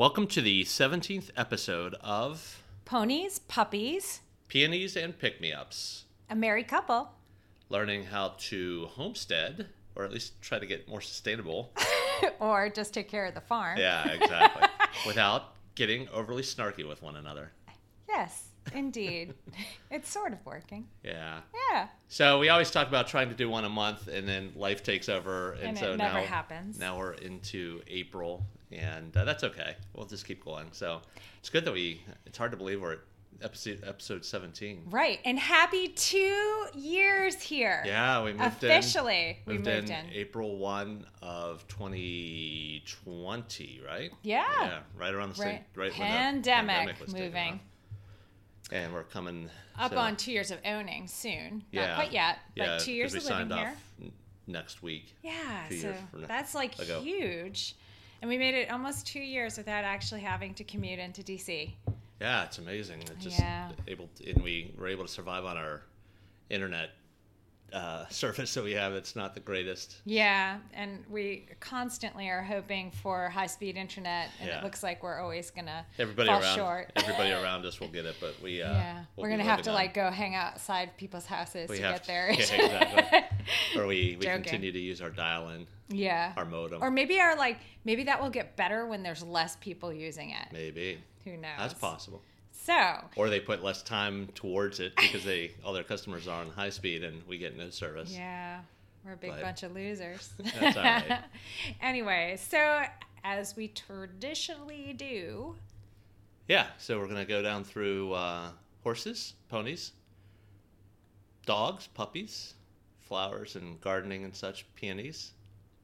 Welcome to the 17th episode of Ponies, puppies, Peonies and Pick Me Ups, a married couple, learning how to homestead, or at least try to get more sustainable. or just take care of the farm. Yeah, exactly. Without getting overly snarky with one another. Yes, indeed. it's sort of working. Yeah. Yeah. So we always talk about trying to do one a month, and then life takes over, and, And it so never now happens. now we're into April, and uh, that's okay. We'll just keep going. So it's good that we. It's hard to believe we're at episode episode 17. Right. And happy two years here. Yeah, we moved in. Officially, we moved, moved in, in. April 1 of 2020, right? Yeah. Yeah, right around the same Right. right when the Pandemic pandemic was moving. And we're coming Up so- on two years of owning soon. yeah, Not quite yet, yeah, but two years of living here. n- next week. Yeah, two so years from now- that's like ago. huge. And we made it almost two years without actually having to commute into DC. Yeah, it's amazing. Just Yeah. able to, and we were able to survive on our internet uh, service that we have. It's not the greatest. Yeah, and we constantly are hoping for high speed internet, and Yeah. it looks like we're always gonna Everybody fall around, short. everybody around us will get it, but we uh, yeah, we'll we're gonna have to on- like go hang outside people's houses We to get to- there. yeah, exactly. or we, we Joking. continue to use our dial-in, yeah, our modem. or maybe our like maybe that will get better when there's less people using it. Maybe Who knows? that's possible. So Or they put less time towards it because they all their customers are on high speed and we get no service. yeah, we're a big But- bunch of losers. That's all right. anyway, so as we traditionally do, Yeah, so we're gonna go down through uh, horses, ponies, dogs, puppies, flowers and gardening and such, peonies.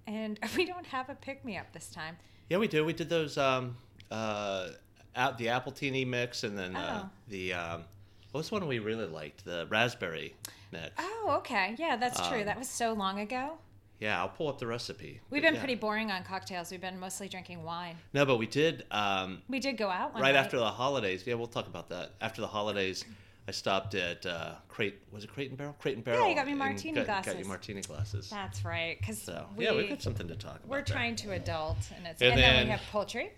and we don't have a pick me up this time. Yeah, we do. We did those um, uh, out the Appletini mix and then uh, Oh. the um, what was one we really liked? The raspberry mix. Oh, okay. Yeah, that's true. Um, That was so long ago. Yeah, I'll pull up the recipe. We've But been yeah. pretty boring on cocktails. We've been mostly drinking wine. No, but we did. Um, We did go out right night. after the holidays. Yeah, we'll talk about that. After the holidays, I stopped at uh, Crate. Was it Crate and Barrel? Crate and Barrel. Yeah, you got me martini got, Got glasses. you martini glasses. That's right, because So we, yeah, we've got something to talk about. we're there. trying to adult, and it's And and, then, then- we have poultry.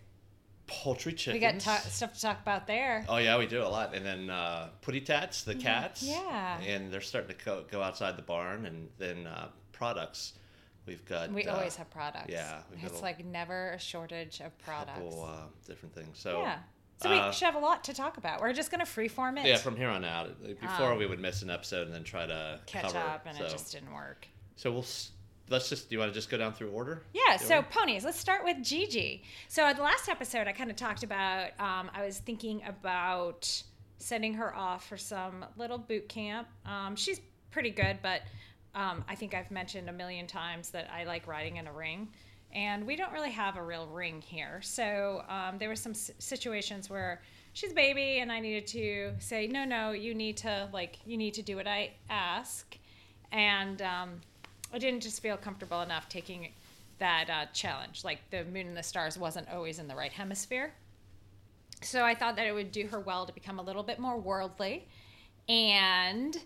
Poultry chickens. We got ta- stuff to talk about there. Oh yeah, we do a lot. And then uh, Putty Tats, the cats. Mm, yeah. And they're starting to go, go outside the barn, and then uh, products. We've got. we uh, always have products. yeah, it's a like never a shortage of products. couple uh, different things. So yeah, so uh, we should have a lot to talk about. We're just gonna freeform it. yeah, from here on out. Before Um, we would miss an episode and then try to catch cover. up, and so, it just didn't work. so we'll. Let's just. Do you want to just go down through order? Yeah, so we? ponies. Let's start with Gigi. So at the last episode, I kind of talked about. Um, I was thinking about sending her off for some little boot camp. Um, she's pretty good, but um, I think I've mentioned a million times that I like riding in a ring, and we don't really have a real ring here. So um, there were some s- situations where she's a baby, and I needed to say, no, no, you need to like you need to do what I ask, and um, I didn't just feel comfortable enough taking that uh, challenge. Like the moon and the stars wasn't always in the right hemisphere. So I thought that it would do her well to become a little bit more worldly and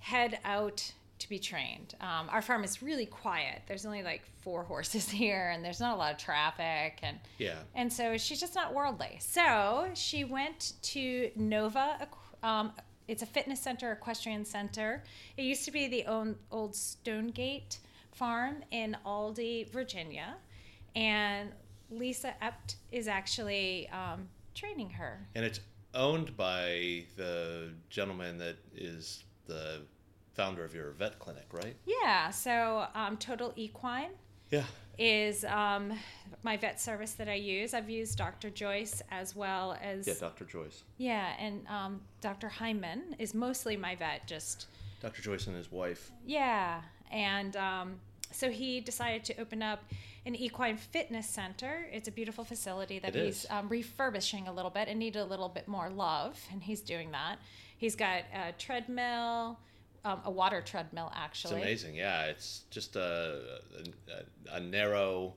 head out to be trained. Um, our farm is really quiet. There's only like four horses here, and there's not a lot of traffic. And Yeah. and so she's just not worldly. So she went to Nova. Um, it's a fitness center, equestrian center. It used to be the own, old Stonegate farm in Aldie, Virginia. And Lisa Ept is actually um, training her. And it's owned by the gentleman that is the founder of your vet clinic, right? Yeah, so um, Total Equine Yeah. Is um, my vet service that I use. I've used Dr. Joyce as well as. Yeah, Dr. Joyce. Yeah, and um, Dr. Hyman is mostly my vet, just Dr. Joyce and his wife. Yeah, and um, so he decided to open up an equine fitness center. It's a beautiful facility that It he's um, refurbishing a little bit and needed a little bit more love, and he's doing that. He's got a treadmill, um, a water treadmill actually. It's amazing. Yeah, it's just a, a, a narrow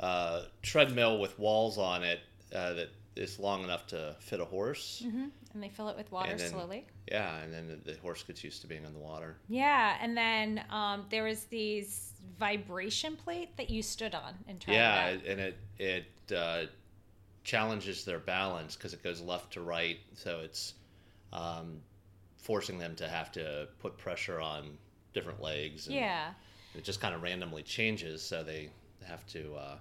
uh, treadmill with walls on it uh, that is long enough to fit a horse. hmm And they fill it with water then- slowly. Yeah, and then the, the horse gets used to being in the water. Yeah, and then um, there was these vibration plate that you stood on and tried Yeah, it and it it uh, challenges their balance because it goes left to right, so it's um, forcing them to have to put pressure on different legs. And Yeah. It just kind of randomly changes, so they have to. Uh,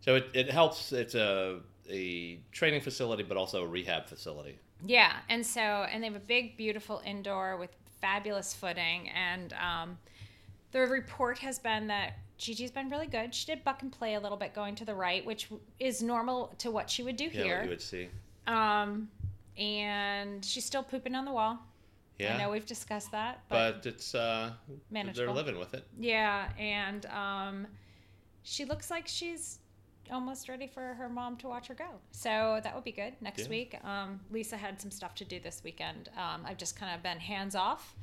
so it, it helps. It's a a training facility, but also a rehab facility. Yeah, and so and they have a big, beautiful indoor with fabulous footing, and um, the report has been that Gigi's been really good. She did buck and play a little bit going to the right, which is normal to what she would do Yeah, here. you would see. Um, and she's still pooping on the wall. Yeah, I know we've discussed that, but, but it's uh, they're living with it. yeah, and um, she looks like she's almost ready for her mom to watch her go. So that would be good next Yeah. week. Um, Lisa had some stuff to do this weekend. Um, I've just kind of been hands off,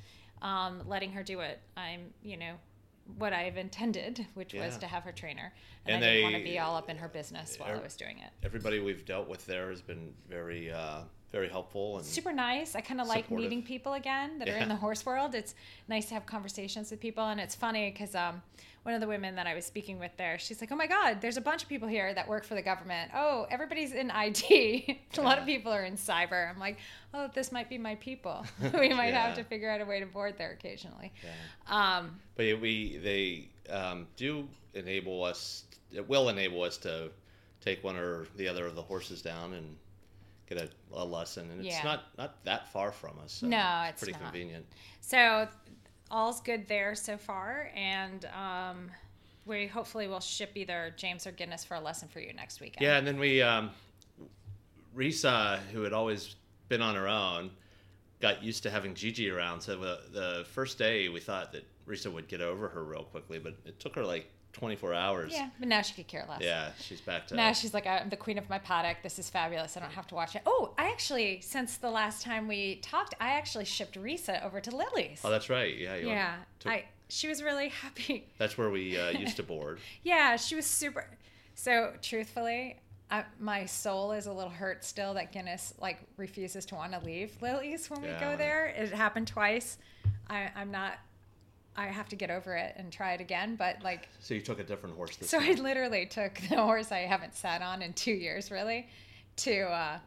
um, letting her do it. I'm, you know, what I've intended, which was to have her trainer, and, And I didn't want to be all up in her business while I er- was doing it. Everybody we've dealt with there has been very uh, very helpful and super nice. I kind of like meeting people again that are in the horse world. It's nice to have conversations with people, and it's funny because um, one of the women that I was speaking with there, she's like, "Oh my God, there's a bunch of people here that work for the government. Oh, everybody's in IT. a lot of people are in cyber. I'm like, oh, this might be my people. we might have to figure out a way to board there occasionally. Yeah. Um, But yeah, we they um, do enable us. It will enable us to take one or the other of the horses down and get a, a lesson, and it's not not that far from us. So No, it's pretty not. convenient. So all's good there so far, and um, we hopefully will ship either James or Guinness for a lesson for you next weekend. Yeah, and then we um, Risa, who had always been on her own, got used to having Gigi around. So the, the first day, we thought that Risa would get over her real quickly, but it took her like 24 hours. Yeah, but now she could care less. Yeah, she's back to. Now she's like, I'm the queen of my paddock. This is fabulous. I don't have to watch it. Oh, I actually, since the last time we talked, I actually shipped Risa over to Lily's. oh, that's right. Yeah, you yeah, took- I. She was really happy. That's where we uh, used to board. Yeah, she was super. So truthfully, I, my soul is a little hurt still that Guinness like refuses to want to leave Lily's when we go there. It happened twice. I, I'm not. I have to get over it and try it again. But like, So you took a different horse this so I literally took the horse I haven't sat on in two years, really, to uh,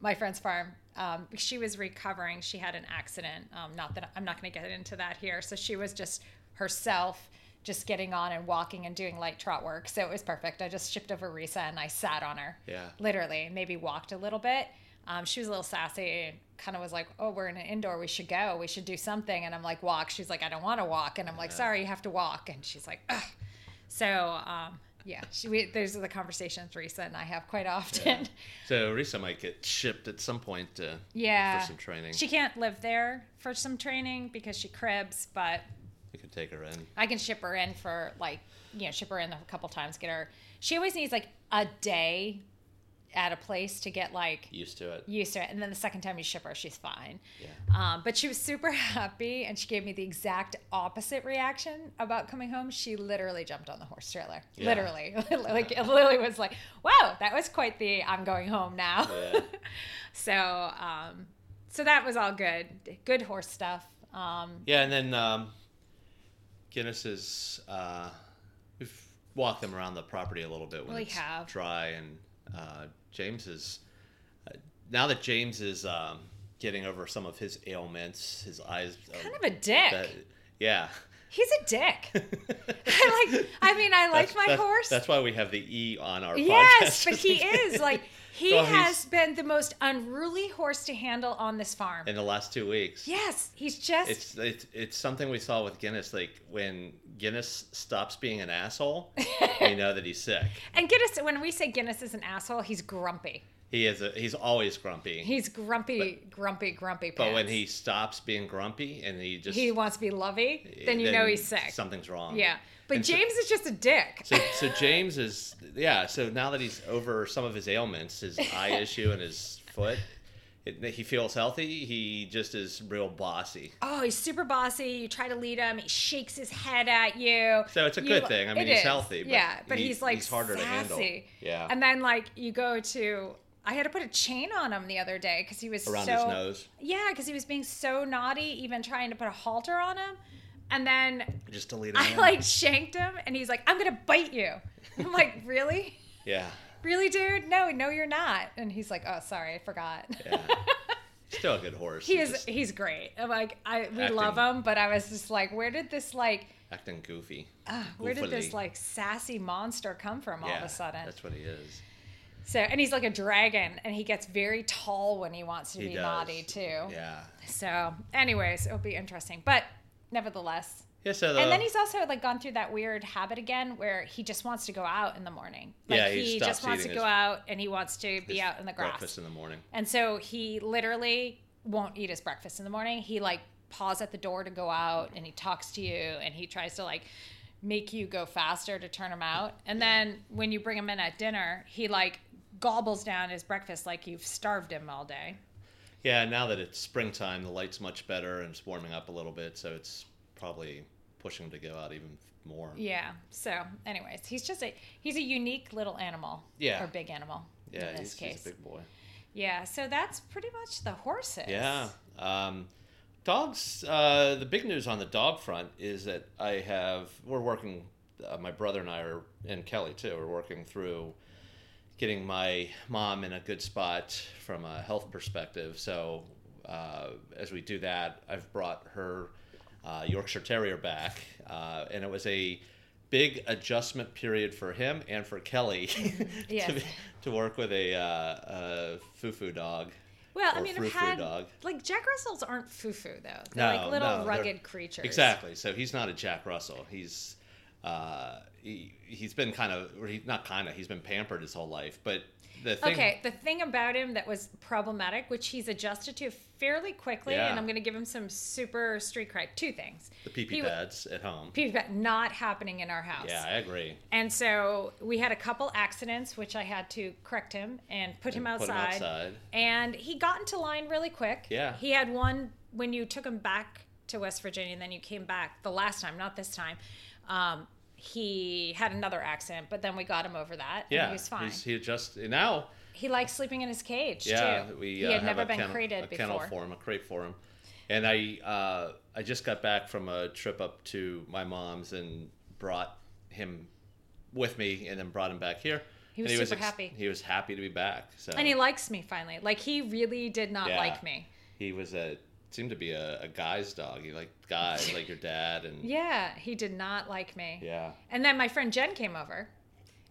my friend's farm. Um, she was recovering. She had an accident. Um, not that I'm not going to get into that here. So she was just herself, just getting on and walking and doing light trot work. So it was perfect. I just shipped over Risa and I sat on her. Yeah. Literally, maybe walked a little bit. Um, she was a little sassy. Kind of was like, "Oh, we're in an indoor. We should go. We should do something." And I'm like, "Walk." She's like, "I don't want to walk." And I'm like, "Sorry, you have to walk." And she's like, Ugh. So, um, yeah, she, we, those are the conversations Risa and I have quite often. So Risa might get shipped at some point uh, Yeah. for some training. She can't live there for some training because she cribs, but we could take her in. I can ship her in for like, you know, ship her in a couple times, get her. She always needs like a day at a place to get like Used to it. used to it. And then the second time you ship her, she's fine. Yeah. Um, but she was super happy and she gave me the exact opposite reaction about coming home. She literally jumped on the horse trailer. Yeah. Literally. like Lily was like, wow, that was quite the I'm going home now. Yeah. so um, so that was all good. Good horse stuff. Um, Yeah, and then um, Guinness is. Uh, we've walked them around the property a little bit when We it's have. dry, and uh, James is. Uh, now that James is um, getting over some of his ailments, his eyes. uh, kind of a dick. that- yeah. He's a dick. I like I mean I like my that's- horse. That's why we have the E on our Yes, podcast. but he is like he Well, has been the most unruly horse to handle on this farm. in the last two weeks. Yes, he's just It's, it's it's something we saw with Guinness. Like when Guinness stops being an asshole, we know that he's sick. and Guinness. When we say Guinness is an asshole, he's grumpy. He is a, he's always grumpy. He's grumpy, grumpy, grumpy. but when he stops being grumpy and he just he wants to be lovey, then you know he's sick. Something's wrong. Yeah, but And so- James is just a dick. So, so James is yeah. So now that he's over some of his ailments, his eye issue and his foot, it, he feels healthy. He just is real bossy. Oh, he's super bossy. You try to lead him, he shakes his head at you. So it's a You- good thing. I mean, he's is. healthy, but yeah, but he- he's like he's harder to handle. Yeah. And then like you go to, I had to put a chain on him the other day because he was Around so his nose, yeah, because he was being so naughty, even trying to put a halter on him. And then just to lead him I like shanked him, and he's like, "I'm gonna bite you." I'm like, "Really?" yeah. Really, dude? No, no, you're not. And he's like, oh, sorry, I forgot. Yeah. Still a good horse. he just He's great. I'm like, I we Acting. love him, but I was just like, where did this like, acting goofy. uh, where did this like sassy monster come from all of a sudden? That's what he is. So, and he's like a dragon, and he gets very tall when he wants to He be does. naughty too. Yeah. So, anyways, it'll be interesting, but nevertheless. Yeah. So the, and then he's also like gone through that weird habit again where he just wants to go out in the morning. Like Yeah, he he, just wants to eating go his- out and he wants to be out in the grass. breakfast in the morning. And so he literally won't eat his breakfast in the morning. He like paws at the door to go out and he talks to you and he tries to like make you go faster to turn him out. And then when you bring him in at dinner, he like gobbles down his breakfast like you've starved him all day. Yeah. Now that it's springtime, the light's much better and it's warming up a little bit, so it's probably pushing him to go out even more. Yeah. So, anyways, he's just a he's a unique little animal. Yeah. Or big animal Yeah. in this he's, case. big boy. Yeah. So that's pretty much the horses. Yeah. Um, dogs. Uh, the big news on the dog front is that I have. We're working. Uh, my brother and I are, and Kelly too, We're working through getting my mom in a good spot from a health perspective. So uh, as we do that, I've brought her uh, Yorkshire Terrier back, uh, and it was a big adjustment period for him and for Kelly Yes. to, to work with a, uh, a foo-foo dog. Well, I mean, I've had dog. like Jack Russells aren't foo-foo though. They're No, like little no, rugged creatures. Exactly. So he's not a Jack Russell. He's uh, he he's been kind of or he not kind of he's been pampered his whole life. But the thing, Okay, the thing about him that was problematic, which he's adjusted to fairly quickly, Yeah. and I'm going to give him some super street cred. Two things. the pee pee pads at home. Pee pee not happening in our house. Yeah, I agree. And so we had a couple accidents, which I had to correct him and put him And put him outside. outside. And he got into line really quick. Yeah. He had one when you took him back to West Virginia, and then you came back the last time, not this time. Um, he had another accident, but then we got him over that. Yeah, And he was fine. He's, he just now. he likes sleeping in his cage Yeah, too. we he uh, had have never been kennel, crated a kennel for him, a crate for him. And I uh, I just got back from a trip up to my mom's and brought him with me, and then brought him back here. He was and super happy. He was happy to be back. So And he likes me finally. Like he really did not Yeah. like me. he was a seemed to be a, a guy's dog. He liked guys like your dad and Yeah, he did not like me. yeah. And then my friend Jen came over,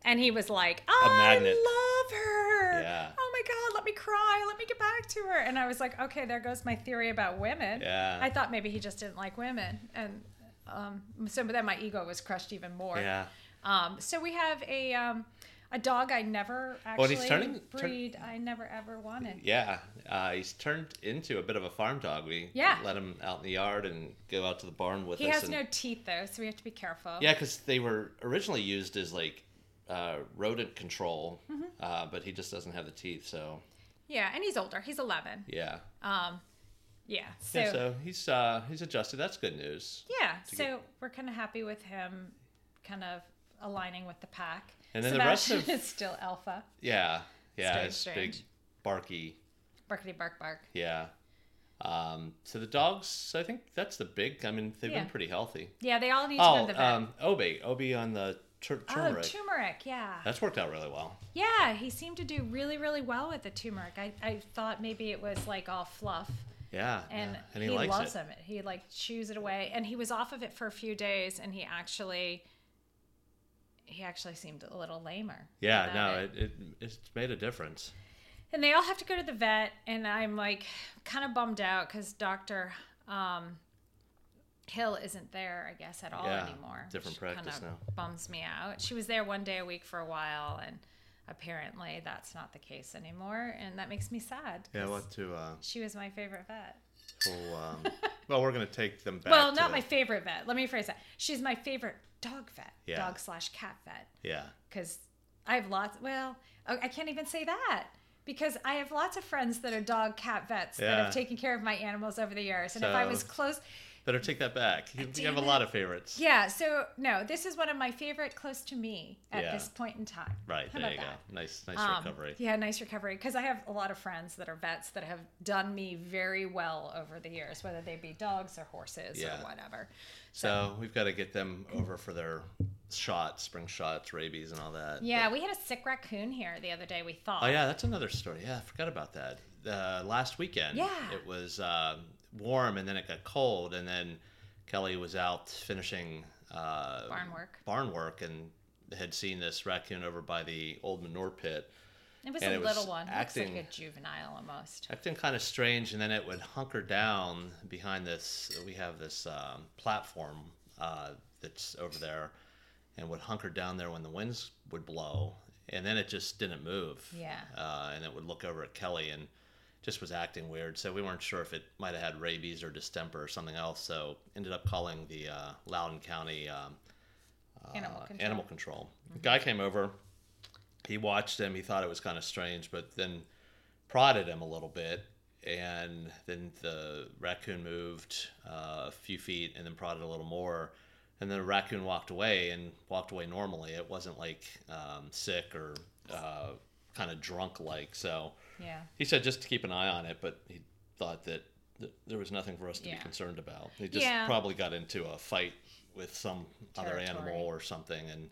and he was like, "I love her. Yeah. Oh my god, let me cry. Let me get back to her." And I was like, "Okay, there goes my theory about women." Yeah. I thought maybe he just didn't like women, and um, so then my ego was crushed even more. Yeah. Um, so we have a um, a dog I never actually and he's turning- turn- breed. I never ever wanted. Yeah, uh, he's turned into a bit of a farm dog. We Yeah. let him out in the yard and go out to the barn with He us. He has and, no teeth though, so we have to be careful. Yeah, because they were originally used as like uh, rodent control, Mm-hmm. uh, but he just doesn't have the teeth. So Yeah, and he's older. He's eleven. yeah, Um, yeah. So yeah. So he's uh, he's adjusted. That's good news. Yeah, so get- we're kind of happy with him kind of aligning with the pack. And then the rest of- is still alpha. Yeah, yeah. Strange, it's strange. big, barky. Barkity bark bark. Yeah. Um, so the dogs, I think that's the big. I mean, they've Yeah. been pretty healthy. Yeah, they all need to go Oh, to the vet. um, Obi, Obi on the tur- oh, turmeric. turmeric, yeah. That's worked out really well. yeah, he seemed to do really, really well with the turmeric. I, I thought maybe it was like all fluff. Yeah, And, yeah. and he, he, loves it. it. He like chews it away. And he was off of it for a few days and he actually he actually seemed a little lamer. Yeah, no, it. it, it it's made a difference. and they all have to go to the vet and i'm like kind of bummed out because dr um, hill isn't there i guess at all Yeah, anymore different practice now. bums me out she was there one day a week for a while and apparently that's not the case anymore and that makes me sad Yeah, what to uh, she was my favorite vet we'll, um, well, we're gonna take them back. well not my favorite vet let me phrase that she's my favorite dog vet Yeah. dog slash cat vet Yeah, because I have lots. Well, oh, I can't even say that because I have lots of friends that are dog cat vets that have taken care of my animals over the years. And if I was close, better take that back. You, you have a lot of favorites. yeah. So no, this is one of my favorite close to me at Yeah. this point in time. Right How there you that? go. Nice, nice Um, recovery. Yeah, nice recovery. Because I have a lot of friends that are vets that have done me very well over the years, whether they be dogs or horses Yeah. or whatever. So we've got to get them over for their shots, spring shots, rabies, and all that. Yeah, But- we had a sick raccoon here the other day. We thought. oh yeah, that's another story. Yeah, I forgot about that. Uh, last weekend. Yeah. It was uh, warm, and then it got cold, and then Kelly was out finishing uh, Barn work. barn work, and had seen this raccoon over by the old manure pit. It was and a it was little one. acting- Looks like a juvenile almost. acting kind of strange and then it would hunker down behind this we have this um, platform uh, that's over there and would hunker down there when the winds would blow and then it just didn't move Yeah. uh, and it would look over at kelly and just was acting weird so we weren't sure if it might have had rabies or distemper or something else so ended up calling the uh, loudoun county um, Animal uh, control. animal control. The guy came over. He watched him. He thought it was kind of strange, but then prodded him a little bit, and then the raccoon moved uh, a few feet, and then prodded a little more, and then the raccoon walked away and walked away normally. It wasn't like um, sick or uh, kind of drunk like. So Yeah. he said just to keep an eye on it, but he thought that th- there was nothing for us to Yeah. be concerned about. He just Yeah. probably got into a fight with some other animal or something and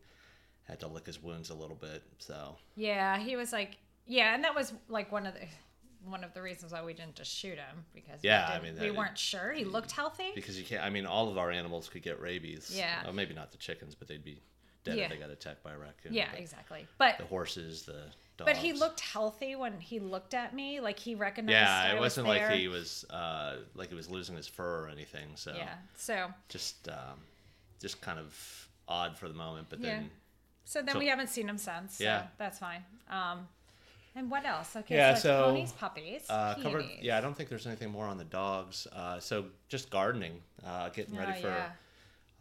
had to lick his wounds a little bit. So Yeah, he was like, yeah, and that was like one of the one of the reasons why we didn't just shoot him because Yeah, we, I mean, we weren't sure he looked healthy. because you can't, I mean, all of our animals could get rabies. Yeah. Uh, maybe not the chickens, but they'd be dead Yeah. if they got attacked by a raccoon. Yeah, But exactly. But The horses, the dogs. but he looked healthy when he looked at me, like he recognized. Yeah, it was wasn't like there. he was uh, like he was losing his fur or anything. So Yeah. So just um, just kind of odd for the moment, but Yeah. then so then So- we haven't seen him since. So Yeah. that's fine. Um, and what else? Okay, Yeah, so, so, ponies, puppies, Uh, covered. Yeah, I don't think there's anything more on the dogs. Uh, so just gardening, uh, getting ready Oh, for. yeah.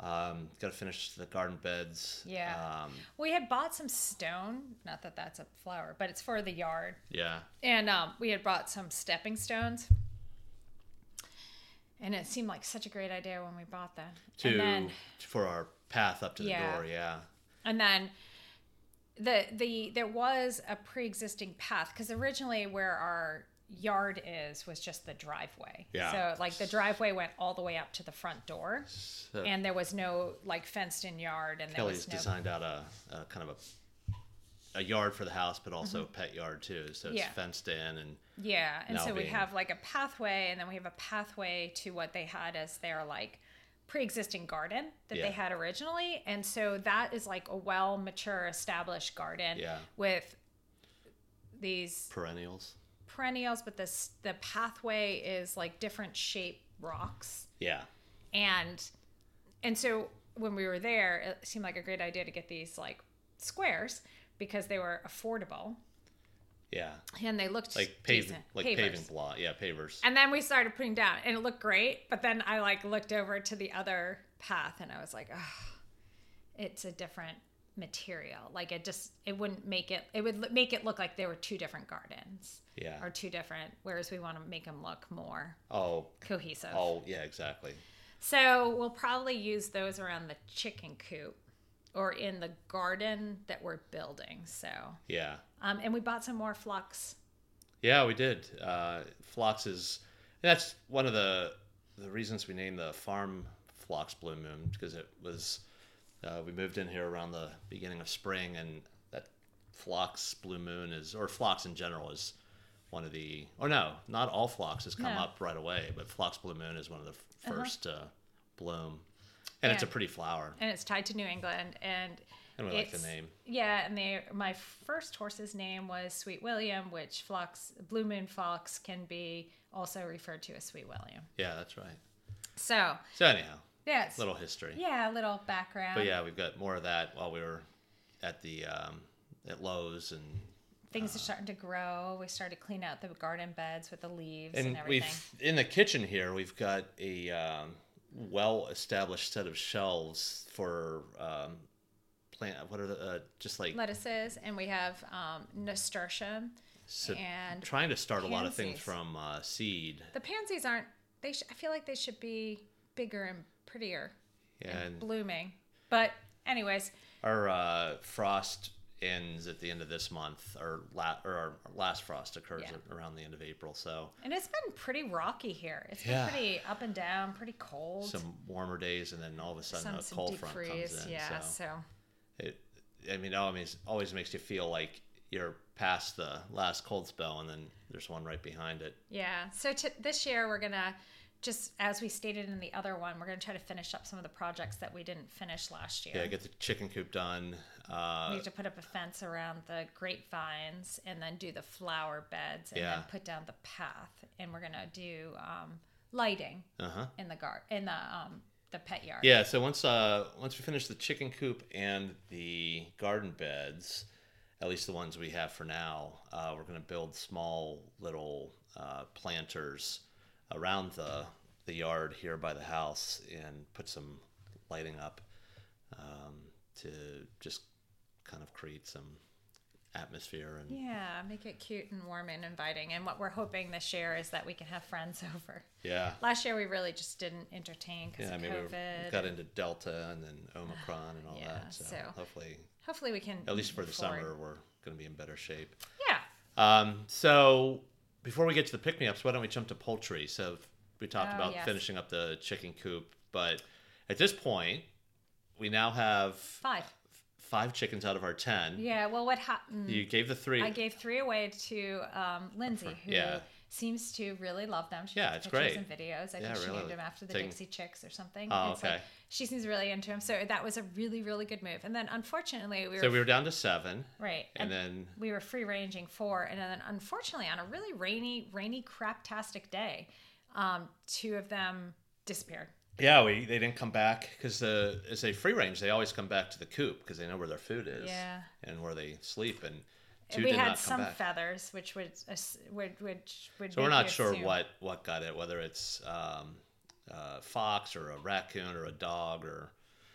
Um, Got to finish the garden beds. Yeah. Um, We had bought some stone. Not that that's a flower, but it's for the yard. yeah. And um, we had bought some stepping stones. And it seemed like such a great idea when we bought them. To then for our path up to the Yeah. door. Yeah. and then the the there was a pre-existing path because originally where our yard is was just the driveway. Yeah. So like the driveway went all the way up to the front door, So and there was no like fenced in yard, and there Kelly's was no designed out a, a kind of a a yard for the house, but also a pet yard too. So it's Mm-hmm. Yeah. fenced in and Yeah, and so we have like a pathway, and then we have a pathway to what they had as their like pre-existing garden that Yeah. they had originally, and so that is like a well mature established garden Yeah. with these perennials. Perennials, but this the pathway is like different shape rocks, Yeah. and and so when we were there, it seemed like a great idea to get these like squares because they were affordable Yeah. and they looked Like paving, like Pavers. paving block. Yeah, pavers. And then we started putting down, and it looked great. But then I like looked over to the other path, and I was like, oh, it's a different material. Like it just, it wouldn't make it. It would make it look like there were two different gardens Yeah. or two different. Whereas we want to make them look more Oh. cohesive. Oh. Yeah. Exactly. So we'll probably use those around the chicken coop or in the garden that we're building. So, Yeah. um, and we bought some more phlox. Yeah, we did. Uh, phlox is that's one of the the reasons we named the farm phlox blue moon because it was uh, we moved in here around the beginning of spring and that phlox blue moon is or phlox in general is one of the or no not all phlox has come No. up right away but phlox blue moon is one of the f- first uh, bloom. And it's a pretty flower. And it's tied to New England, and and we like the name. Yeah, and they my first horse's name was Sweet William, which Phlox Blue Moon Phlox can be also referred to as Sweet William. yeah that's right. So so anyhow yeah, it's, little history yeah, a little background. But yeah, we've got more of that while we were at the um, at Lowe's and things are starting to grow. We started to clean out the garden beds with the leaves and, and everything. we've in the kitchen here we've got a um, well established set of shelves for um, plant. What are the uh, just like Lettuces, and we have um, nasturtium. so and trying to start a lot of things from uh, seed. The pansies aren't. They. Sh- I feel like they should be bigger and prettier Yeah, and and blooming. But anyways, our uh, frost ends at the end of this month, or la- or our last frost occurs Yeah. around the end of April. So and it's been pretty rocky here. It's Yeah. been pretty up and down, pretty cold. some warmer days, and then all of a sudden some, a cold front freeze. comes in. yeah. so. So, it, I mean, it always always makes you feel like you're past the last cold spell, and then there's one right behind it. Yeah. So t- this year we're gonna just as we stated in the other one, we're gonna try to finish up some of the projects that we didn't finish last year. Yeah, get the chicken coop done. Uh, we need to put up a fence around the grapevines and then do the flower beds and Yeah. then put down the path. And we're gonna do um, lighting uh huh. in the gar in the um, the pet yard. Yeah, so once uh once we finish the chicken coop and the garden beds, at least the ones we have for now, uh, we're gonna build small little uh, planters around the the yard here by the house and put some lighting up um, to just kind of create some atmosphere and Yeah, make it cute and warm and inviting. And what we're hoping this year is that we can have friends over. yeah. Last year we really just didn't entertain because Yeah, I of mean, we COVID. were- got into Delta and then Omicron and all Yeah, that. So, so- hopefully, Hopefully we can. at least for the forward. summer, we're going to be in better shape. Yeah. Um, so before we get to the pick me ups, why don't we jump to poultry? So we talked Oh, about yes. finishing up the chicken coop, but at this point, we now have Five. five chickens out of our 10. Yeah. Well, what happened? You gave the three. I gave three away to um, Lindsay, who Yeah. seems to really love them. She Yeah, it's great. and videos. I Yeah, think she really. named them after the Dixie Chicks or something. Oh, It's like- okay. She seems really into him. So that was a really, really good move. And then unfortunately, we were, so we were down to seven. right. And then, we were free ranging four, and then unfortunately, on a really rainy, rainy, craptastic day, um, two of them disappeared. yeah, we they didn't come back because uh, as they free range, they always come back to the coop because they know where their food is Yeah. and where they sleep. And two we had some back. feathers, which would, which would. So we're not sure assume- what what got it, whether it's um, a fox or a raccoon or a dog or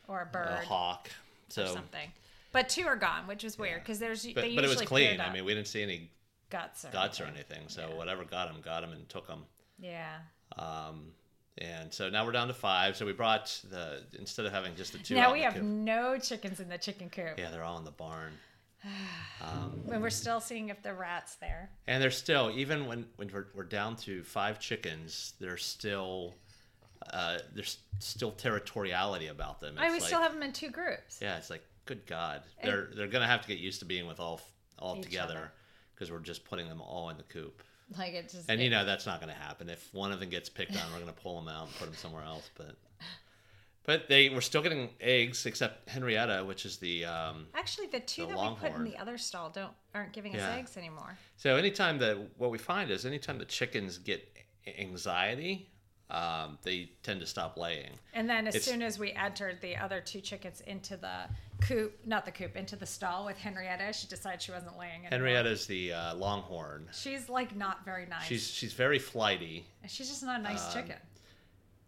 or a bird or a hawk. So, or something. But two are gone, which is weird because there's but, but it was clean. I mean, we didn't see any guts or guts or anything. anything. So Yeah. whatever got them, got them and took them. Yeah. Um, and so now we're down to five. So we brought the instead of having just the two. now we have coop- no chickens in the chicken coop, Yeah, they're all in the barn. Um, and we're still seeing if the rats there. and they're still even when when we're, we're down to five chickens, they're still uh, there's still territoriality about them. I It's we like- still have them in two groups. Yeah, it's like good God, And- they're they're gonna have to get used to being with all all together because we're just putting them all in the coop. Like it just. And it- you know that's not gonna happen. If one of them gets picked on, we're gonna pull them out and put them somewhere else. But but they we're still getting eggs, except Henrietta, which is the um, Actually, the two the that we put in the other stall don't aren't giving us eggs anymore. So anytime that what we find is anytime the chickens get anxiety, um, they tend to stop laying. And then as It's- soon as we entered the other two chickens into the coop, not the coop, into the stall with Henrietta, she decided she wasn't laying anymore. Henrietta's the uh, leghorn. She's like not very nice. She's she's very flighty. She's just not a nice um, chicken.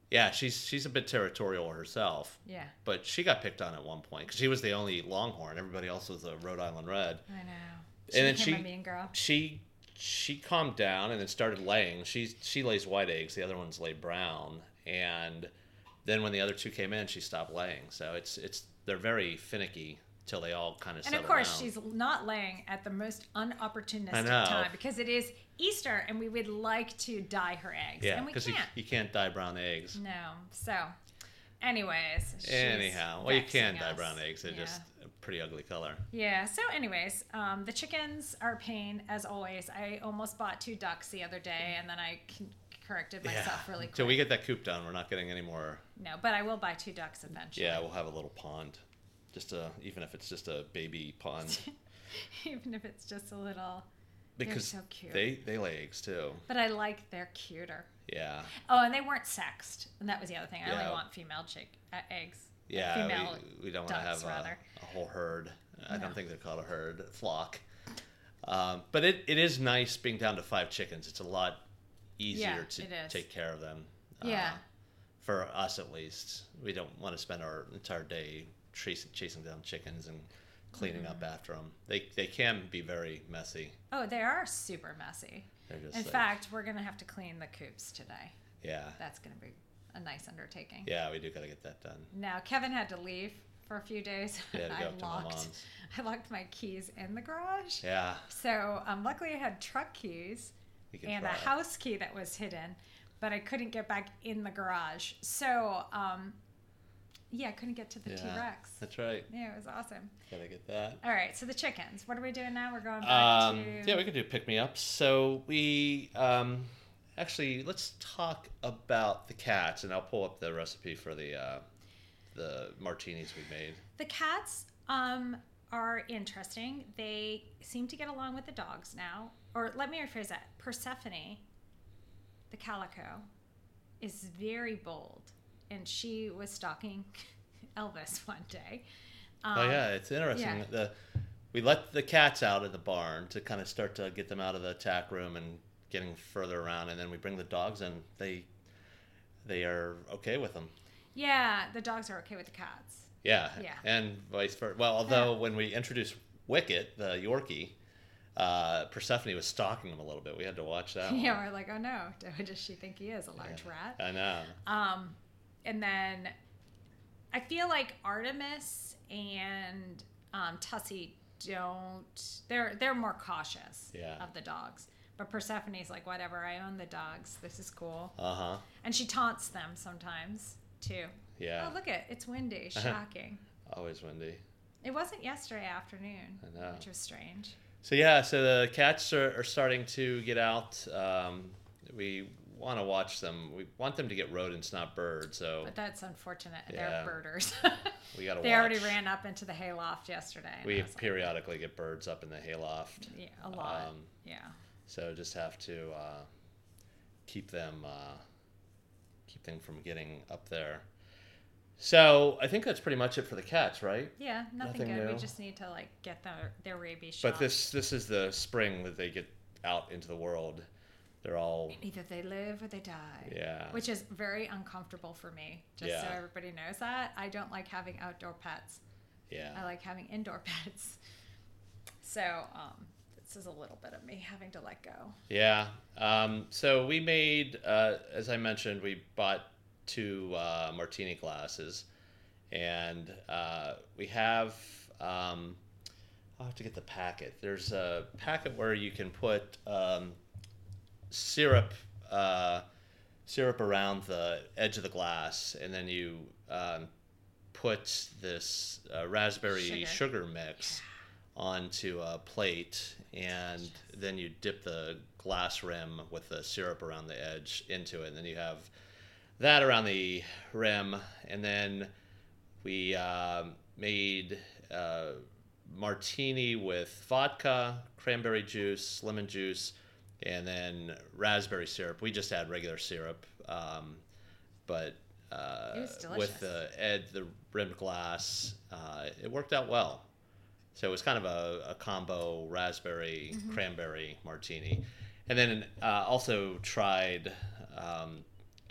Yeah, she's she's a bit territorial herself. Yeah, But she got picked on at one point because she was the only leghorn. Everybody else was a Rhode Island Red. I know. And then she- a mean girl. She she calmed down and then started laying. She she lays white eggs. The other ones lay brown. And then when the other two came in, she stopped laying. So it's it's they're very finicky till they all kind of And of course, down. she's not laying at the most unopportunistic time because it is Easter and we would like to dye her eggs. yeah, and we because you, can't. you can't dye brown eggs. No. So, anyways. she's Anyhow, well, you can vexing dye brown eggs. They're Yeah. just pretty ugly color. Yeah. So, anyways, um, the chickens are a pain as always. I almost bought two ducks the other day, and then I corrected myself really quick. Till we get that coop done, we're not getting any more. no, but I will buy two ducks eventually. Yeah, we'll have a little pond, just a even if it's just a baby pond, Even if it's just a little. They're because so cute. they they lay eggs too. But I like they're cuter. Yeah, Oh, and they weren't sexed, and that was the other thing. I Yeah. only want female chick uh, eggs. Yeah. we, we don't want to have a, a whole herd. I don't think they're called a herd, a flock. Um, but it, it is nice being down to five chickens. It's a lot easier Yeah, to take care of them. Yeah. Uh, for us at least, we don't want to spend our entire day chasing chasing down chickens and cleaning Mm-hmm. up after them. They they can be very messy. Oh, they are super messy. In like- fact, we're gonna have to clean the coops today. yeah, That's gonna be a nice undertaking. yeah, we do got to get that done. Now Kevin had to leave for a few days. Yeah, I go to my locked. I locked my keys in the garage. Yeah, So um, luckily I had truck keys and a it. house key that was hidden, but I couldn't get back in the garage. So um, Yeah, I couldn't get to the Yeah. T Rex. That's right. Yeah, it was awesome. Gotta get that. All right, so the chickens. What are we doing now? We're going back Um, to. yeah, we could do pick me ups. So we um, actually let's talk about the cats, and I'll pull up the recipe for the uh, the martinis we made. The cats um, are interesting. They seem to get along with the dogs now. Or let me rephrase that. Persephone, the calico, is very bold, and she was stalking Elvis one day. Um, oh yeah, it's interesting. yeah. The we let the cats out of the barn to kind of start to get them out of the attack room and getting further around, and then we bring the dogs in. They they are okay with them. Yeah, the dogs are okay with the cats. Yeah. Yeah. And vice versa. Well, although when we introduced Wicket, the Yorkie, uh, Persephone was stalking him a little bit. We had to watch that. one. Yeah, we're like, oh no, does she think he is a large rat? I know. Um, and then I feel like Artemis and um, Tussie don't. They're they're more cautious Yeah. of the dogs. But Persephone's like, whatever. I own the dogs. This is cool. Uh huh. And she taunts them sometimes too. Yeah. Oh look it, it's windy. Shocking. Always windy. it wasn't yesterday afternoon, I know. which was strange. So yeah, so the cats are, are starting to get out. Um, we want to watch them. We want them to get rodents, not birds. So But that's unfortunate. Yeah. They're birders. we got to. they already ran up into the hayloft yesterday. We was like, periodically get birds up in the hayloft. yeah, a lot. Um, yeah. So just have to uh, keep them uh, keep them from getting up there. So I think that's pretty much it for the cats, right? Yeah, nothing, Nothing good. new. We just need to like get their their rabies shot. But this this is the spring that they get out into the world. They're all either they live or they die. yeah. Which is very uncomfortable for me. Just so everybody knows that. I don't like having outdoor pets. Yeah, I like having indoor pets. So, um, this is a little bit of me having to let go. Yeah. Um, so we made, uh, as I mentioned, we bought two uh, martini glasses, and uh, we have. Um, I'll have to get the packet. There's a packet where you can put um, syrup, uh, syrup around the edge of the glass, and then you um, put this uh, raspberry Sugar. sugar mix onto a plate, and then you dip the glass rim with the syrup around the edge into it, and then you have that around the rim, and then we um made uh, martini with vodka, cranberry juice, lemon juice, and then raspberry syrup. We just had regular syrup, um, but uh, It was delicious. with the ed the rimmed glass, uh, it worked out well. So it was kind of a, a combo raspberry Mm-hmm. cranberry martini, and then uh, also tried. Um,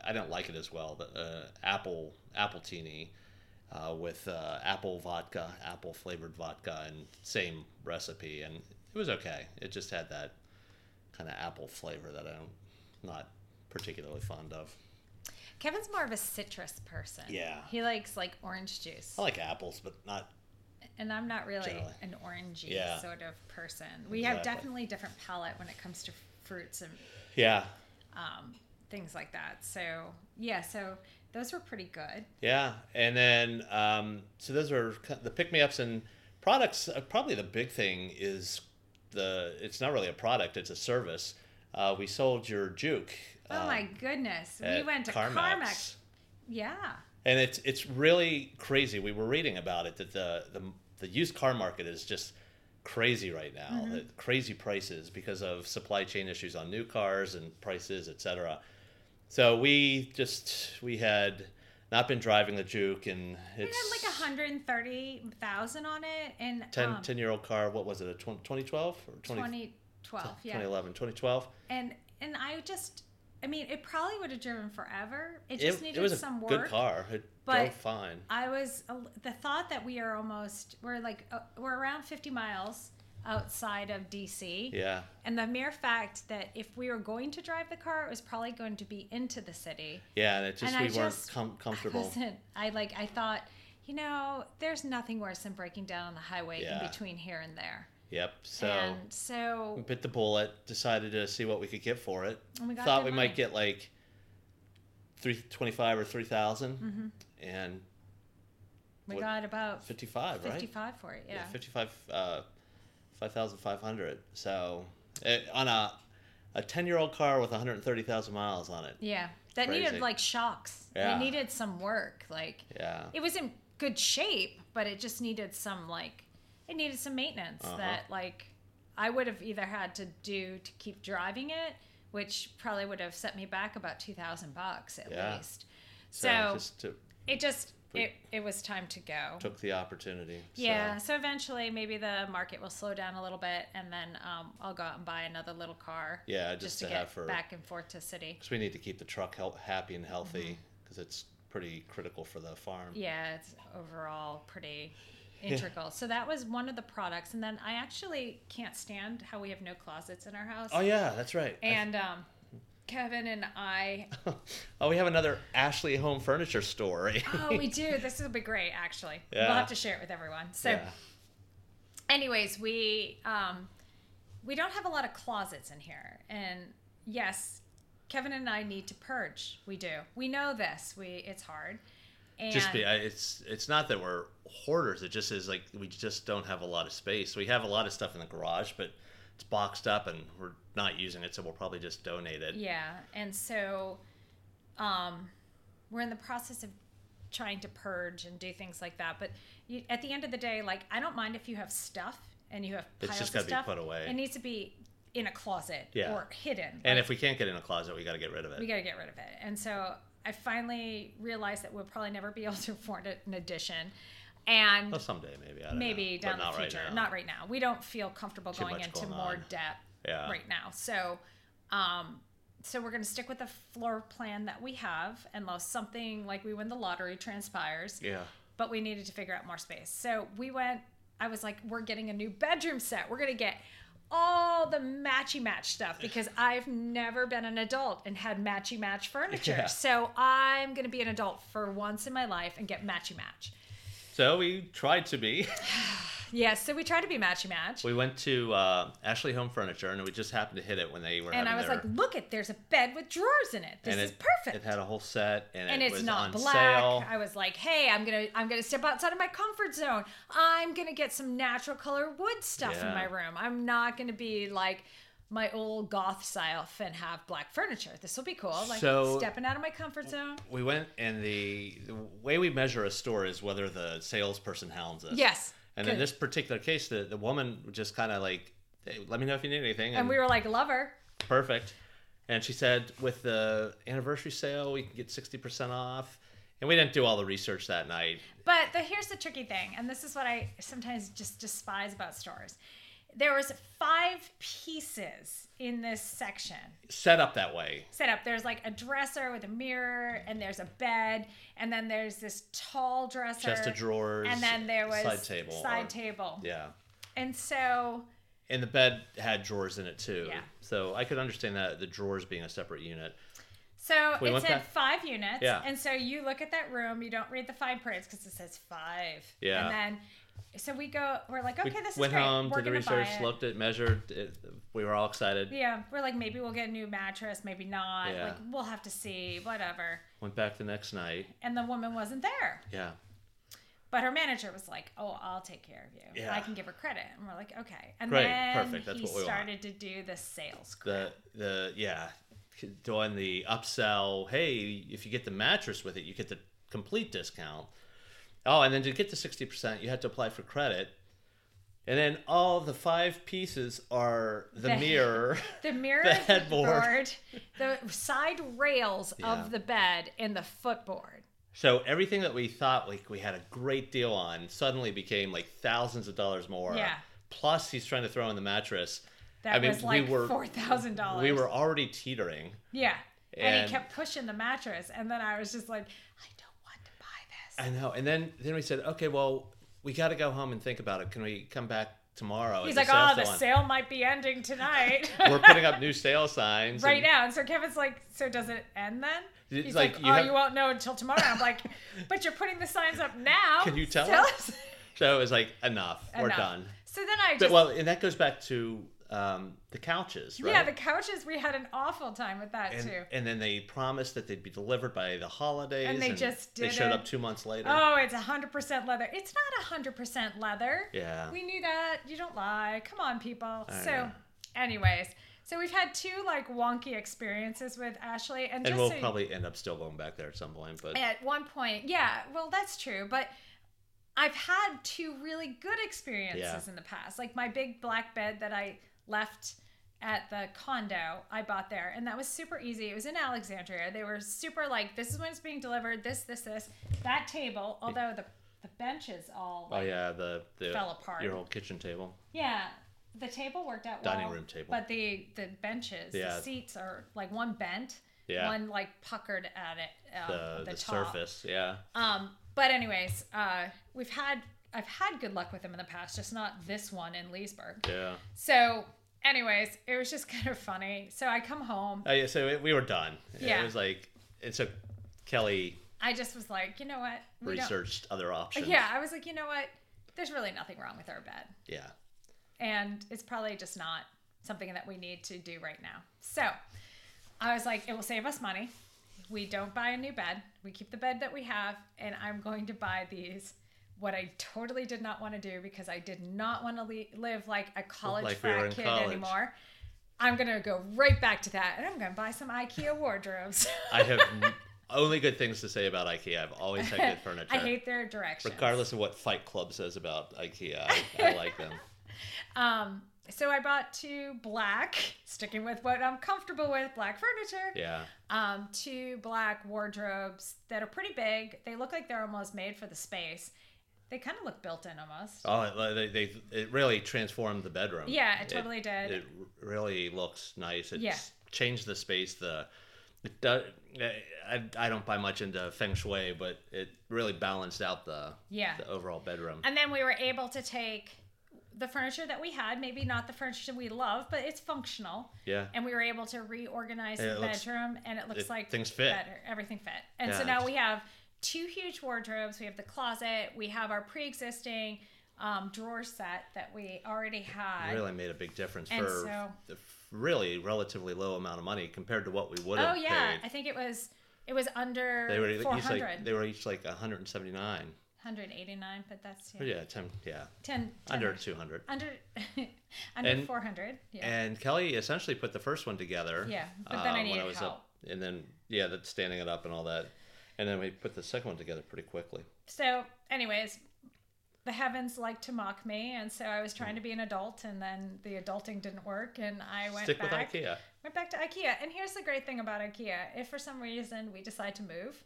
I didn't like it as well. The uh, apple appletini uh, with uh, apple vodka, apple flavored vodka, and same recipe, and it was okay. It just had that kind of apple flavor that I'm not particularly fond of. Kevin's more of a citrus person. Yeah. He likes like orange juice. I like apples, but not. And I'm not really Generally. an orangey Yeah. sort of person. We have definitely different palate when it comes to fruits and Yeah, um, things like that. So yeah, so those were pretty good. yeah, and then um, so those are the pick me ups and products. Uh, probably the big thing is the. It's not really a product; it's a service. Uh, we sold your juke. Oh um, my goodness, we went to CarMax. Carmax. Yeah, and it's it's really crazy. We were reading about it that the the, the used car market is just crazy right now. Mm-hmm. The crazy prices because of supply chain issues on new cars and prices, etc. So we just we had not been driving the Juke, and we it's had like 130,000 on it in 10, um, 10 year old car. What was it? A 20, 2012 or 20, 2012. Yeah, 2011? 2012. and and I just, I mean, it probably would have driven forever. It It, just needed it was a some work. good car. It but- fine. I was the thought that we are almost we're like uh, we're around 50 miles outside of DC. Yeah. And the mere fact that if we were going to drive the car, it was probably going to be into the city. Yeah, it just And I we weren't just- com- comfortable. wasn't. I like. I thought, you know, there's nothing worse than breaking down on the highway Yeah. in between here and there. Yep. So and we bit the bullet. Decided to see what we could get for it. and we got Thought we money. might get like three twenty five or three Mhm. and We What- got about 55, right? 55 for it. Yeah. 55, uh, 5,500. So it, on a a 10 year old car with 130,000 miles on it. Yeah. That Crazy. needed like shocks. Yeah. It needed some work. Like Yeah. it was in good shape, but it just needed some like it needed some maintenance Uh-huh. that like I would have either had to do to keep driving it, which probably would have set me back about 2000 bucks at Yeah. least. So, So, just to, it just it, it was time to go. took the opportunity. So, Yeah, so eventually maybe the market will slow down a little bit, and then um, I'll go out and buy another little car. Yeah, just, just to, to get have for- back and forth to city. Because we need to keep the truck hel- happy and healthy Mm-hmm. because it's pretty critical for the farm. Yeah, it's overall pretty integral. So that was one of the products, and then I actually can't stand how we have no closets in our house. Oh, yeah, that's right. And um, Kevin and I, oh, we have another Ashley Home Furniture store. oh, we do. This will be great, actually. Yeah. We'll have to share it with everyone. So. yeah. anyways we um we don't have a lot of closets in here and yes kevin and i need to purge we do we know this we it's hard and just be it's it's not that we're hoarders it just is like we just don't have a lot of space we have a lot of stuff in the garage but it's boxed up and we're not using it so we'll probably just donate it yeah and so um we're in the process of trying to purge and do things like that but you, at the end of the day like i don't mind if you have stuff and you have It's piles just of gotta be put away. it needs to be in a closet Yeah. or hidden and Like, if we can't get in a closet we got to get rid of it we got to get rid of it. And so I finally realized that we'll probably never be able to afford an addition. And well, someday maybe I don't maybe know. down the future. right. Not right now. We don't feel comfortable Too going into going more on. debt Yeah. right now. So, um, so we're going to stick with the floor plan that we have, unless something like we win the lottery transpires. yeah But we needed to figure out more space. So we went. I was like, we're getting a new bedroom set. We're going to get all the matchy match stuff because I've never been an adult and had matchy match furniture. Yeah. So I'm going to be an adult for once in my life and get matchy match. so we tried to be Yes, so we tried to be matchy match. we went to uh, ashley home furniture and we just happened to hit it when they were And I was their, like, look it, there's a bed with drawers in it. This and is it, perfect. it had a whole set and, and it it's was not on black. sale I was like, "Hey, I'm gonna, I'm gonna step outside of my comfort zone. I'm gonna get some natural color wood stuff in my room. I'm not gonna be like my old goth self and have black furniture. This will be cool. Like So- stepping out of my comfort zone. we went and the, the way we measure a store is whether the salesperson hounds us Yes. And in this particular case, the, the woman just kind of like, hey, let me know if you need anything. and we were like, "Love her." perfect. And she said, with the anniversary sale, we can get 60% off. And we didn't do all the research that night. But the, here's the tricky thing, and this is what I sometimes just despise about stores. There was five pieces in this section. Set up that way. set up. There's like a dresser with a mirror, and there's a bed, and then there's this tall dresser, Chest of drawers. and then there was side table. side or- table. Yeah. And so, And the bed had drawers in it too. Yeah. So I could understand that the drawers being a separate unit. so We it said back- five units, Yeah. and so you look at that room, you don't read the fine prints because it says five. Yeah. And then, so we go, we're like, okay, we this is went great. home, we're did the research, looked at, measured. It, we were all excited. Yeah, we're like, maybe we'll get a new mattress, maybe not. Yeah. Like, we'll have to see, whatever. Went back the next night. And the woman wasn't there. Yeah. But her manager was like, "Oh, I'll take care of you. Yeah. I can give her credit." And we're like, "Okay." And Great, then perfect, that's he what we want. started to do the sales. the the yeah doing the upsell hey if you get the mattress with it you get the complete discount oh and then to get to 60% you had to apply for credit and then all the five pieces are the, The- mirror the mirror, The headboard. board, the side rails Yeah. of the bed, and the footboard. so everything that we thought like we had a great deal on suddenly became like thousands of dollars more Yeah. plus he's trying to throw in the mattress That I mean, was we like were- four thousand dollars. we were already teetering yeah, and, and- he kept pushing the mattress, and then I was just like, "I don't want to buy this." I know. And then then we said, okay, well, we got to go home and think about it. Can we come back tomorrow? He's like, "Oh, the still on?" sale might be ending tonight." We're putting up new sale signs. right and- now. And so Kevin's like, so does it end then? He's like, like, you oh, have- you won't know until tomorrow. I'm like, but you're putting the signs up now. Can you tell Tell us? us. So it was like enough. We're done. So then I But well, and that goes back to um, the couches, right? Yeah, the couches. We had an awful time with that and, too. and then they promised that they'd be delivered by the holidays, And they just They showed up two months later. Oh, it's hundred percent leather. It's not hundred percent leather. Yeah. We knew that. You don't lie. Come on, people. I so, know. anyways, so we've had two like wonky experiences with Ashley, and, and just we'll so probably end up still going back there at some point, but at one point, yeah. Well, that's true, but I've had two really good experiences Yeah. in the past. Like my big black bed that I left at the condo I bought there, and that was super easy. It was in Alexandria. They were super like, this is when it's being delivered. This, this, this. That table, although the the benches all oh yeah, the the fell apart. your whole kitchen table. yeah, the table worked out Dining well, room table. but the the benches, Yeah. the seats are like one bent, Yeah. one like puckered at it, uh, The the, the, top. surface, yeah. Um, but anyways, uh, we've had I've had good luck with them in the past, just not this one in Leesburg. Yeah. So, anyways, it was just kind of funny. So I come home. Oh, yeah, so it, we were done. Yeah. It was like and so Kelly I just was like, you know what? Researched other options. Yeah, I was like, you know what? There's really nothing wrong with our bed, Yeah. and it's probably just not something that we need to do right now. So I was like, it will save us money. We don't buy a new bed. We keep the bed that we have, and I'm going to buy these. What I totally did not want to do because I did not want to le- live like a college Like frat in kid college. anymore. I'm gonna go right back to that, and I'm gonna buy some IKEA wardrobes. I have n- only good things to say about IKEA. I've always had good furniture. I hate their direction. Regardless of what Fight Club says about IKEA, I, I like them. Um, so I bought two black, sticking with what I'm comfortable with, black furniture. Yeah. Um, two black wardrobes that are pretty big. They look like they're almost made for the space. They kind of look built in almost. Oh, it, they, they it really transformed the bedroom. Yeah, it totally did. It really looks nice. It's Yeah. changed the space. The it does. I, I don't buy much into feng shui, but it really balanced out the Yeah. the overall bedroom. And then we were able to take the furniture that we had, maybe not the furniture we love, but it's functional. yeah. And we were able to reorganize Yeah, the it looks- bedroom, and it looks it- like things fit. better. Everything fit. And so now we have two huge wardrobes. We have the closet. We have our pre-existing um, drawer set that we already had. really made a big difference And for so- the really relatively low amount of money compared to what we would have. Oh yeah, paid. I think it was it was under They were each 400. like they were each like 179. 189, but that's yeah. Yeah, 10, yeah, 10, 10 under 200. under under And- 400. Yeah. And Kelly essentially put the first one together. Yeah, but then I um, needed was help. up, and then yeah, that's standing it up and all that, and then we put the second one together pretty quickly. So, anyways, the heavens like to mock me, and so I was trying to be an adult, and then the adulting didn't work, and I went Stick back. with IKEA. Went back to IKEA, and here's the great thing about IKEA: if for some reason we decide to move,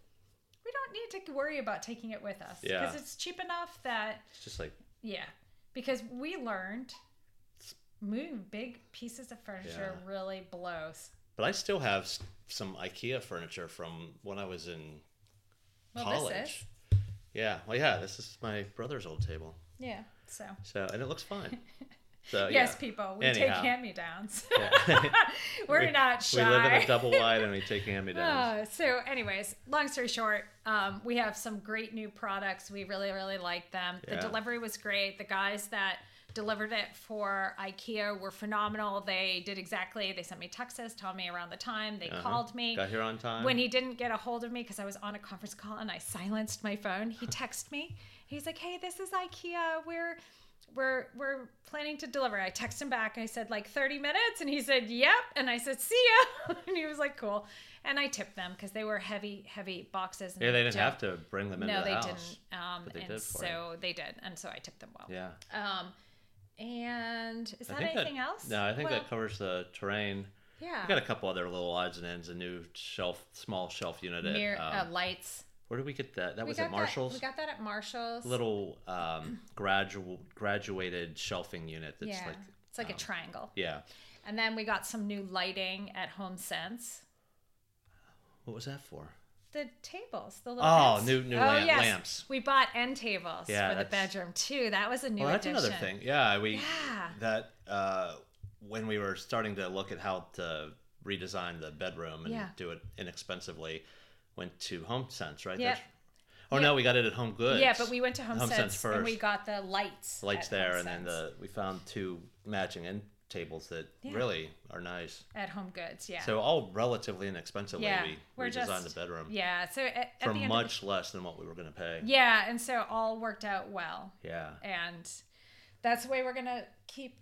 we don't need to worry about taking it with us Yeah. because it's cheap enough that It's just like yeah, because we learned moving big pieces of furniture Yeah. really blows. But I still have some IKEA furniture from when I was in Well, college. this is Yeah, well, yeah, this is my brother's old table. yeah. So So, and it looks fine. So yes, yeah. people, we Anyhow. take hand-me-downs. Yeah. We're We- not shy. We live in a double wide and we take hand me downs. Uh, so, anyways, long story short, um, we have some great new products. We really, really like them. The delivery was great. The guys that delivered it for IKEA were phenomenal. They did exactly. They sent me texts, told me around the time. They Uh-huh. called me. Got here on time. When he didn't get a hold of me because I was on a conference call and I silenced my phone, he texted me. He's like, "Hey, this is IKEA. We're we're we're planning to deliver." I texted him back. I said like 30 minutes, and he said, "Yep." And I said, "See ya." and he was like, "Cool." And I tipped them because they were heavy, heavy boxes. And yeah, they didn't have to bring them into No, the they house. didn't. Um, but they and did for so they did, and so I tipped them well. Yeah. Um, and is that anything that, else? No, I think Well, that covers the terrain. yeah. We got a couple other little odds and ends. A new shelf, small shelf unit. Mirror, um, uh, lights. Where did we get that? That We was at Marshalls. That, we got that at Marshalls. little um, gradual graduated shelving unit. That's yeah, like it's like a um, triangle. yeah. And then we got some new lighting at Home Sense. What was that for? The tables, the little Oh, new- new oh, lamp- yes. lamps. We bought end tables Yeah, for the bedroom too. That was a new Well, that's addition. another thing. Yeah, we Yeah. that uh, when we were starting to look at how to redesign the bedroom and Yeah. do it inexpensively, went to Home Sense, right? Yep. There's- Oh no, we got it at Home Goods. Yeah, but we went to Home, Home Sense, Sense and we got the lights. lights there, Home and then the we found two matching, end tables that Yeah. really are nice. at Home Goods. Yeah. So all relatively inexpensively, yeah, we we're redesigned just the bedroom Yeah. So at, at for the end much less than what we were going to pay. Yeah, and so all worked out well, Yeah. and that's the way we're gonna keep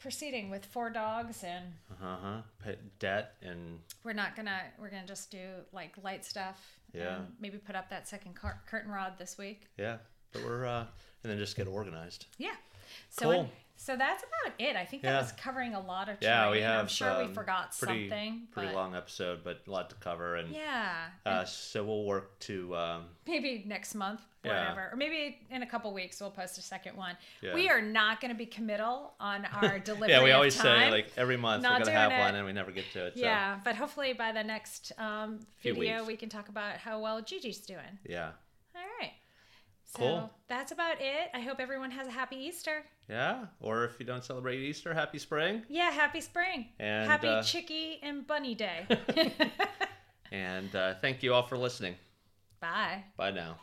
proceeding with four dogs and Uh huh. Pay debt and we're not gonna we're gonna just do like light stuff Yeah. maybe put up that second car- curtain rod this week yeah, but we're uh, and then just get organized. yeah so Cool. an- so that's about it i think that Yeah. was covering a lot of terrain. Yeah, we have. i'm sure we um, forgot pretty, something Pretty but long episode, but a lot to cover, and yeah uh, so we'll work to. Um, maybe next month Yeah. whatever or maybe in a couple weeks we'll post a second one Yeah. we are not going to be committal on our delivery yeah, we always say like every month Not we're gonna have it. one, and we never get to it. So, yeah but hopefully by the next um, video we can talk about how well gigi's doing Yeah. All right. So Cool. that's about it. I hope everyone has a happy Easter. Yeah. Or if you don't celebrate Easter, happy spring. Yeah, happy spring. And, happy uh, Chicky and Bunny Day. And uh, thank you all for listening. Bye. Bye now.